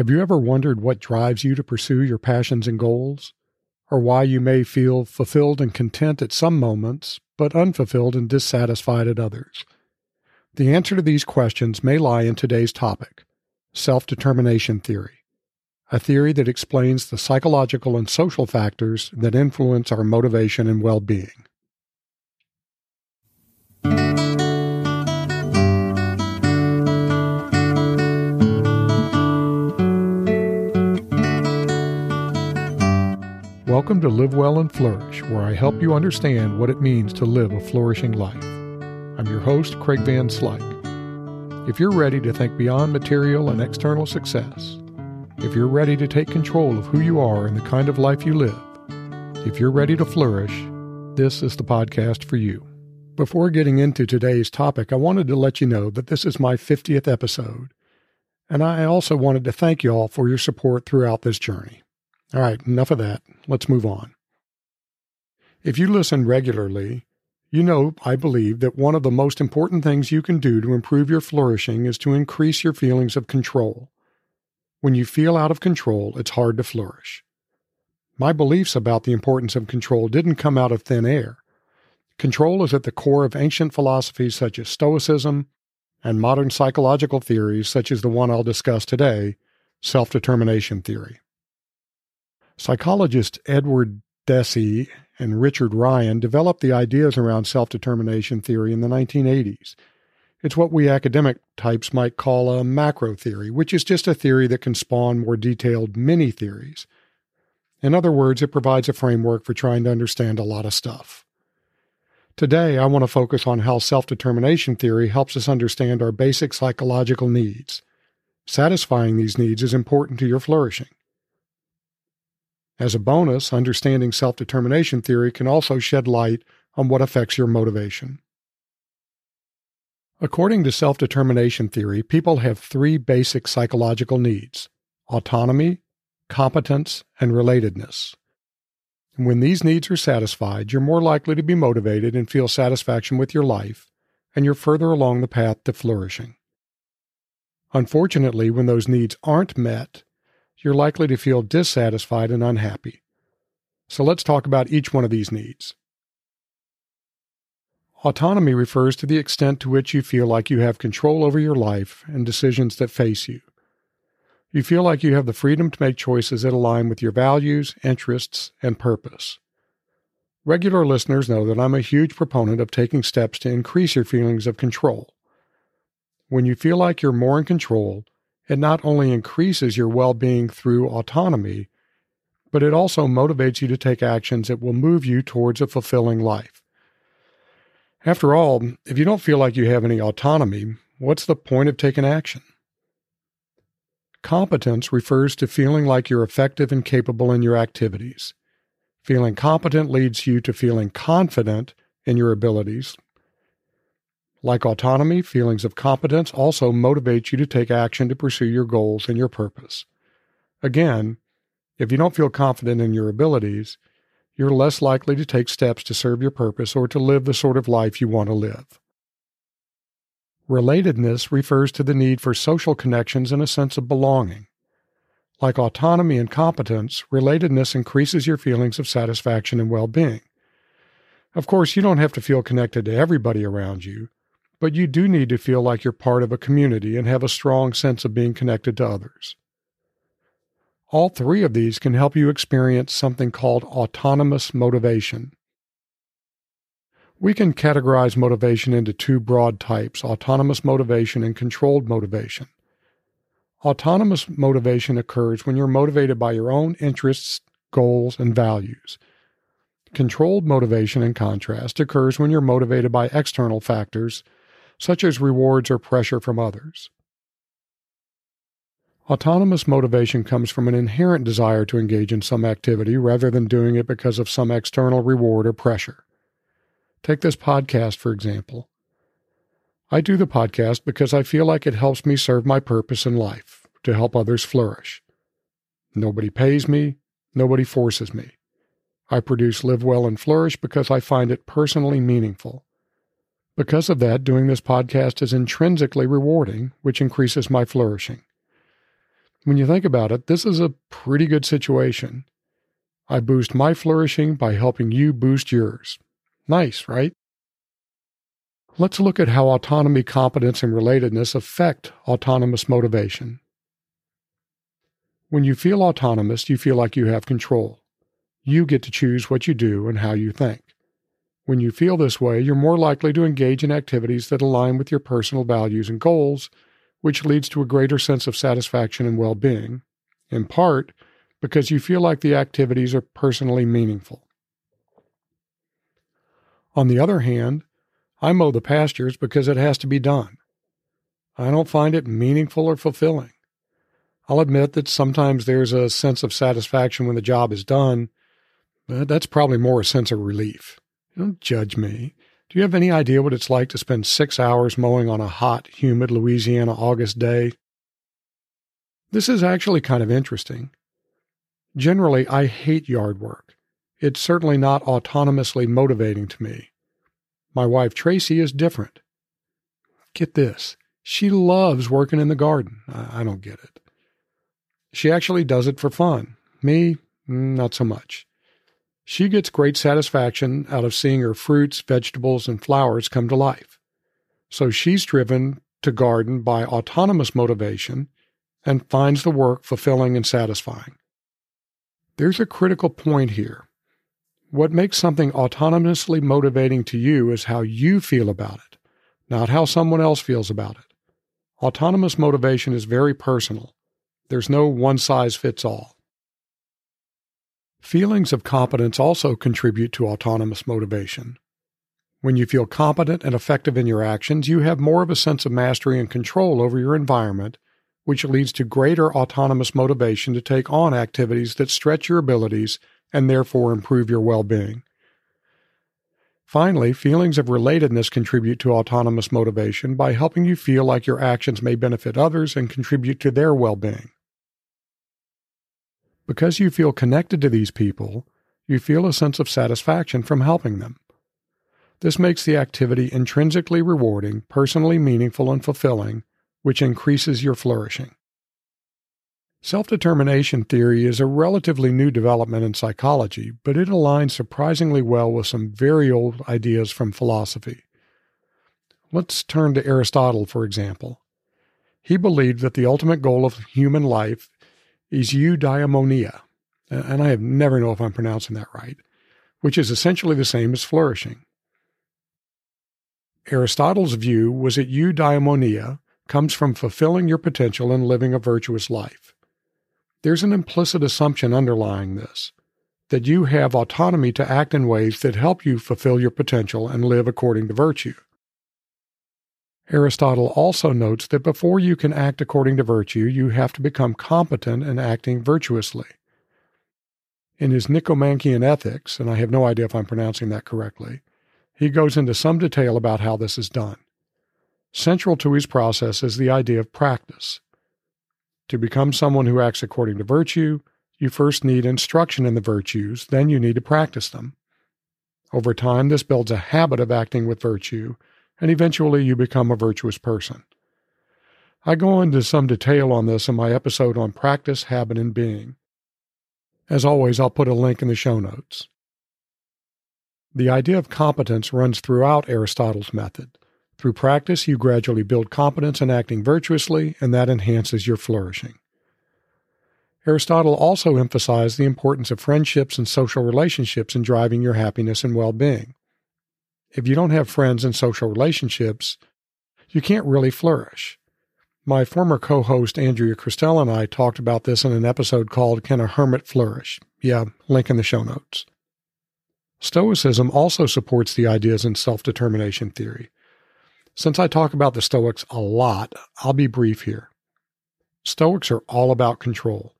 Have you ever wondered what drives you to pursue your passions and goals? Or why you may feel fulfilled and content at some moments, but unfulfilled and dissatisfied at others? The answer to these questions may lie in today's topic self determination theory, a theory that explains the psychological and social factors that influence our motivation and well being. Welcome to Live Well and Flourish, where I help you understand what it means to live a flourishing life. I'm your host, Craig Van Slyke. If you're ready to think beyond material and external success, if you're ready to take control of who you are and the kind of life you live, if you're ready to flourish, this is the podcast for you. Before getting into today's topic, I wanted to let you know that this is my 50th episode, and I also wanted to thank you all for your support throughout this journey. All right, enough of that. Let's move on. If you listen regularly, you know I believe that one of the most important things you can do to improve your flourishing is to increase your feelings of control. When you feel out of control, it's hard to flourish. My beliefs about the importance of control didn't come out of thin air. Control is at the core of ancient philosophies such as Stoicism and modern psychological theories such as the one I'll discuss today, self determination theory. Psychologists Edward Deci and Richard Ryan developed the ideas around self determination theory in the 1980s. It's what we academic types might call a macro theory, which is just a theory that can spawn more detailed mini theories. In other words, it provides a framework for trying to understand a lot of stuff. Today, I want to focus on how self determination theory helps us understand our basic psychological needs. Satisfying these needs is important to your flourishing. As a bonus, understanding self determination theory can also shed light on what affects your motivation. According to self determination theory, people have three basic psychological needs autonomy, competence, and relatedness. And When these needs are satisfied, you're more likely to be motivated and feel satisfaction with your life, and you're further along the path to flourishing. Unfortunately, when those needs aren't met, you're likely to feel dissatisfied and unhappy. So let's talk about each one of these needs. Autonomy refers to the extent to which you feel like you have control over your life and decisions that face you. You feel like you have the freedom to make choices that align with your values, interests, and purpose. Regular listeners know that I'm a huge proponent of taking steps to increase your feelings of control. When you feel like you're more in control, it not only increases your well being through autonomy, but it also motivates you to take actions that will move you towards a fulfilling life. After all, if you don't feel like you have any autonomy, what's the point of taking action? Competence refers to feeling like you're effective and capable in your activities. Feeling competent leads you to feeling confident in your abilities, like autonomy, feelings of competence also motivate you to take action to pursue your goals and your purpose. Again, if you don't feel confident in your abilities, you're less likely to take steps to serve your purpose or to live the sort of life you want to live. Relatedness refers to the need for social connections and a sense of belonging. Like autonomy and competence, relatedness increases your feelings of satisfaction and well being. Of course, you don't have to feel connected to everybody around you, but you do need to feel like you're part of a community and have a strong sense of being connected to others. All three of these can help you experience something called autonomous motivation. We can categorize motivation into two broad types autonomous motivation and controlled motivation. Autonomous motivation occurs when you're motivated by your own interests, goals, and values. Controlled motivation, in contrast, occurs when you're motivated by external factors such as rewards or pressure from others. Autonomous motivation comes from an inherent desire to engage in some activity rather than doing it because of some external reward or pressure. Take this podcast, for example. I do the podcast because I feel like it helps me serve my purpose in life, to help others flourish. Nobody pays me, nobody forces me. I produce Live Well and Flourish because I find it personally meaningful. Because of that, doing this podcast is intrinsically rewarding, which increases my flourishing. When you think about it, this is a pretty good situation. I boost my flourishing by helping you boost yours. Nice, right? Let's look at how autonomy, competence, and relatedness affect autonomous motivation. When you feel autonomous, you feel like you have control. You get to choose what you do and how you think. When you feel this way, you're more likely to engage in activities that align with your personal values and goals, which leads to a greater sense of satisfaction and well being, in part because you feel like the activities are personally meaningful. On the other hand, I mow the pastures because it has to be done. I don't find it meaningful or fulfilling. I'll admit that sometimes there's a sense of satisfaction when the job is done, but that's probably more a sense of relief. Don't judge me. Do you have any idea what it's like to spend six hours mowing on a hot, humid Louisiana August day? This is actually kind of interesting. Generally, I hate yard work. It's certainly not autonomously motivating to me. My wife Tracy is different. Get this. She loves working in the garden. I, don't get it. She actually does it for fun. Me, mm, not so much. She gets great satisfaction out of seeing her fruits, vegetables, and flowers come to life. So she's driven to garden by autonomous motivation and finds the work fulfilling and satisfying. There's a critical point here. What makes something autonomously motivating to you is how you feel about it, not how someone else feels about it. Autonomous motivation is very personal. There's no one size fits all. Feelings of competence also contribute to autonomous motivation. When you feel competent and effective in your actions, you have more of a sense of mastery and control over your environment, which leads to greater autonomous motivation to take on activities that stretch your abilities and therefore improve your well being. Finally, feelings of relatedness contribute to autonomous motivation by helping you feel like your actions may benefit others and contribute to their well being. Because you feel connected to these people, you feel a sense of satisfaction from helping them. This makes the activity intrinsically rewarding, personally meaningful, and fulfilling, which increases your flourishing. Self determination theory is a relatively new development in psychology, but it aligns surprisingly well with some very old ideas from philosophy. Let's turn to Aristotle, for example. He believed that the ultimate goal of human life is eudaimonia, and I have never know if I'm pronouncing that right, which is essentially the same as flourishing. Aristotle's view was that eudaimonia comes from fulfilling your potential and living a virtuous life. There's an implicit assumption underlying this that you have autonomy to act in ways that help you fulfill your potential and live according to virtue. Aristotle also notes that before you can act according to virtue, you have to become competent in acting virtuously. In his Nicomachean Ethics, and I have no idea if I'm pronouncing that correctly, he goes into some detail about how this is done. Central to his process is the idea of practice. To become someone who acts according to virtue, you first need instruction in the virtues, then you need to practice them. Over time, this builds a habit of acting with virtue, and eventually you become a virtuous person. I go into some detail on this in my episode on practice, habit, and being. As always, I'll put a link in the show notes. The idea of competence runs throughout Aristotle's method. Through practice, you gradually build competence in acting virtuously, and that enhances your flourishing. Aristotle also emphasized the importance of friendships and social relationships in driving your happiness and well being. If you don't have friends and social relationships, you can't really flourish. My former co host Andrea Christel and I talked about this in an episode called Can a Hermit Flourish? Yeah, link in the show notes. Stoicism also supports the ideas in self determination theory. Since I talk about the Stoics a lot, I'll be brief here. Stoics are all about control.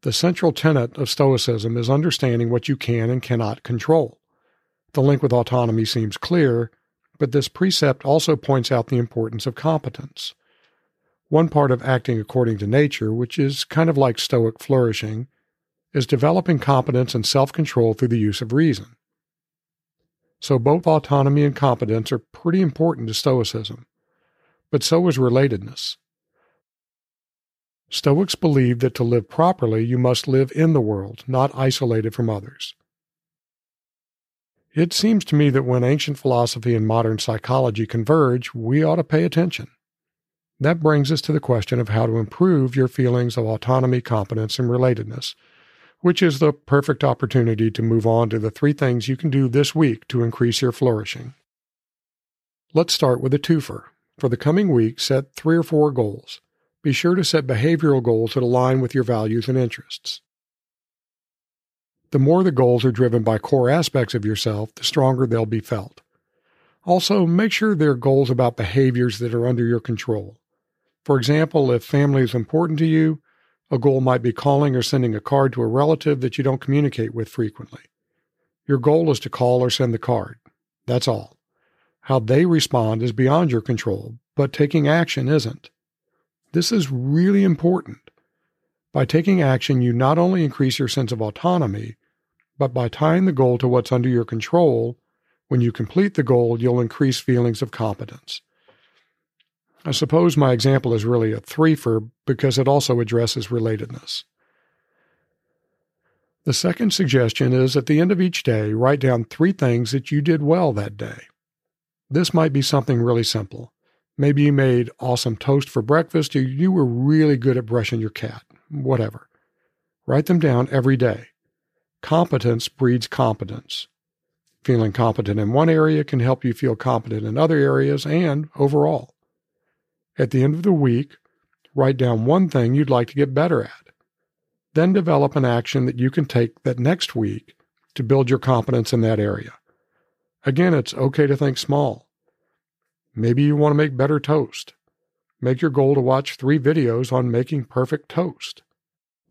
The central tenet of Stoicism is understanding what you can and cannot control. The link with autonomy seems clear, but this precept also points out the importance of competence. One part of acting according to nature, which is kind of like Stoic flourishing, is developing competence and self control through the use of reason. So both autonomy and competence are pretty important to Stoicism. But so is relatedness. Stoics believe that to live properly, you must live in the world, not isolated from others. It seems to me that when ancient philosophy and modern psychology converge, we ought to pay attention. That brings us to the question of how to improve your feelings of autonomy, competence, and relatedness, which is the perfect opportunity to move on to the three things you can do this week to increase your flourishing. Let's start with a twofer. For the coming week, set three or four goals. Be sure to set behavioral goals that align with your values and interests. The more the goals are driven by core aspects of yourself, the stronger they'll be felt. Also, make sure they're goals about behaviors that are under your control. For example, if family is important to you, a goal might be calling or sending a card to a relative that you don't communicate with frequently. Your goal is to call or send the card. That's all. How they respond is beyond your control, but taking action isn't. This is really important. By taking action, you not only increase your sense of autonomy, but by tying the goal to what's under your control, when you complete the goal, you'll increase feelings of competence. I suppose my example is really a threefer because it also addresses relatedness. The second suggestion is at the end of each day, write down three things that you did well that day. This might be something really simple. Maybe you made awesome toast for breakfast, or you were really good at brushing your cat, whatever. Write them down every day. Competence breeds competence. Feeling competent in one area can help you feel competent in other areas and overall. At the end of the week, write down one thing you'd like to get better at. Then develop an action that you can take that next week to build your competence in that area. Again, it's okay to think small. Maybe you want to make better toast. Make your goal to watch three videos on making perfect toast.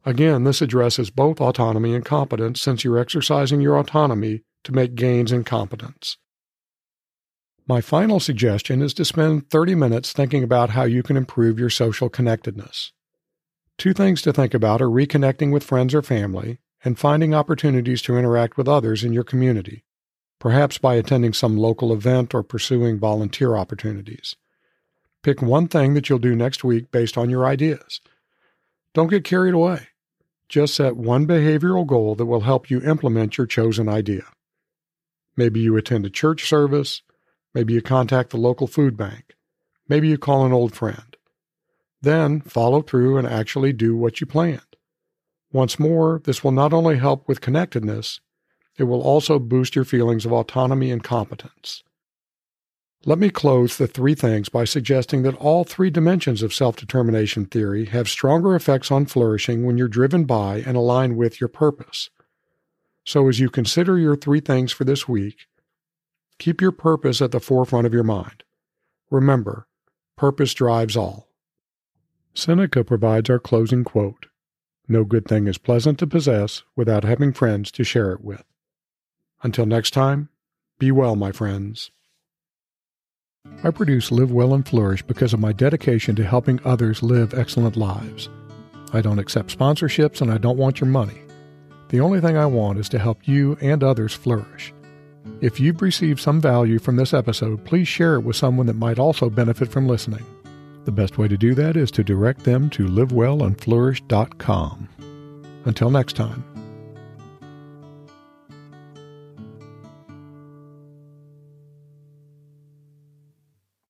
Again, this addresses both autonomy and competence since you're exercising your autonomy to make gains in competence. My final suggestion is to spend 30 minutes thinking about how you can improve your social connectedness. Two things to think about are reconnecting with friends or family and finding opportunities to interact with others in your community perhaps by attending some local event or pursuing volunteer opportunities. Pick one thing that you'll do next week based on your ideas. Don't get carried away. Just set one behavioral goal that will help you implement your chosen idea. Maybe you attend a church service. Maybe you contact the local food bank. Maybe you call an old friend. Then follow through and actually do what you planned. Once more, this will not only help with connectedness, it will also boost your feelings of autonomy and competence. Let me close the three things by suggesting that all three dimensions of self determination theory have stronger effects on flourishing when you're driven by and aligned with your purpose. So, as you consider your three things for this week, keep your purpose at the forefront of your mind. Remember, purpose drives all. Seneca provides our closing quote No good thing is pleasant to possess without having friends to share it with. Until next time, be well, my friends. I produce Live Well and Flourish because of my dedication to helping others live excellent lives. I don't accept sponsorships and I don't want your money. The only thing I want is to help you and others flourish. If you've received some value from this episode, please share it with someone that might also benefit from listening. The best way to do that is to direct them to livewellandflourish.com. Until next time.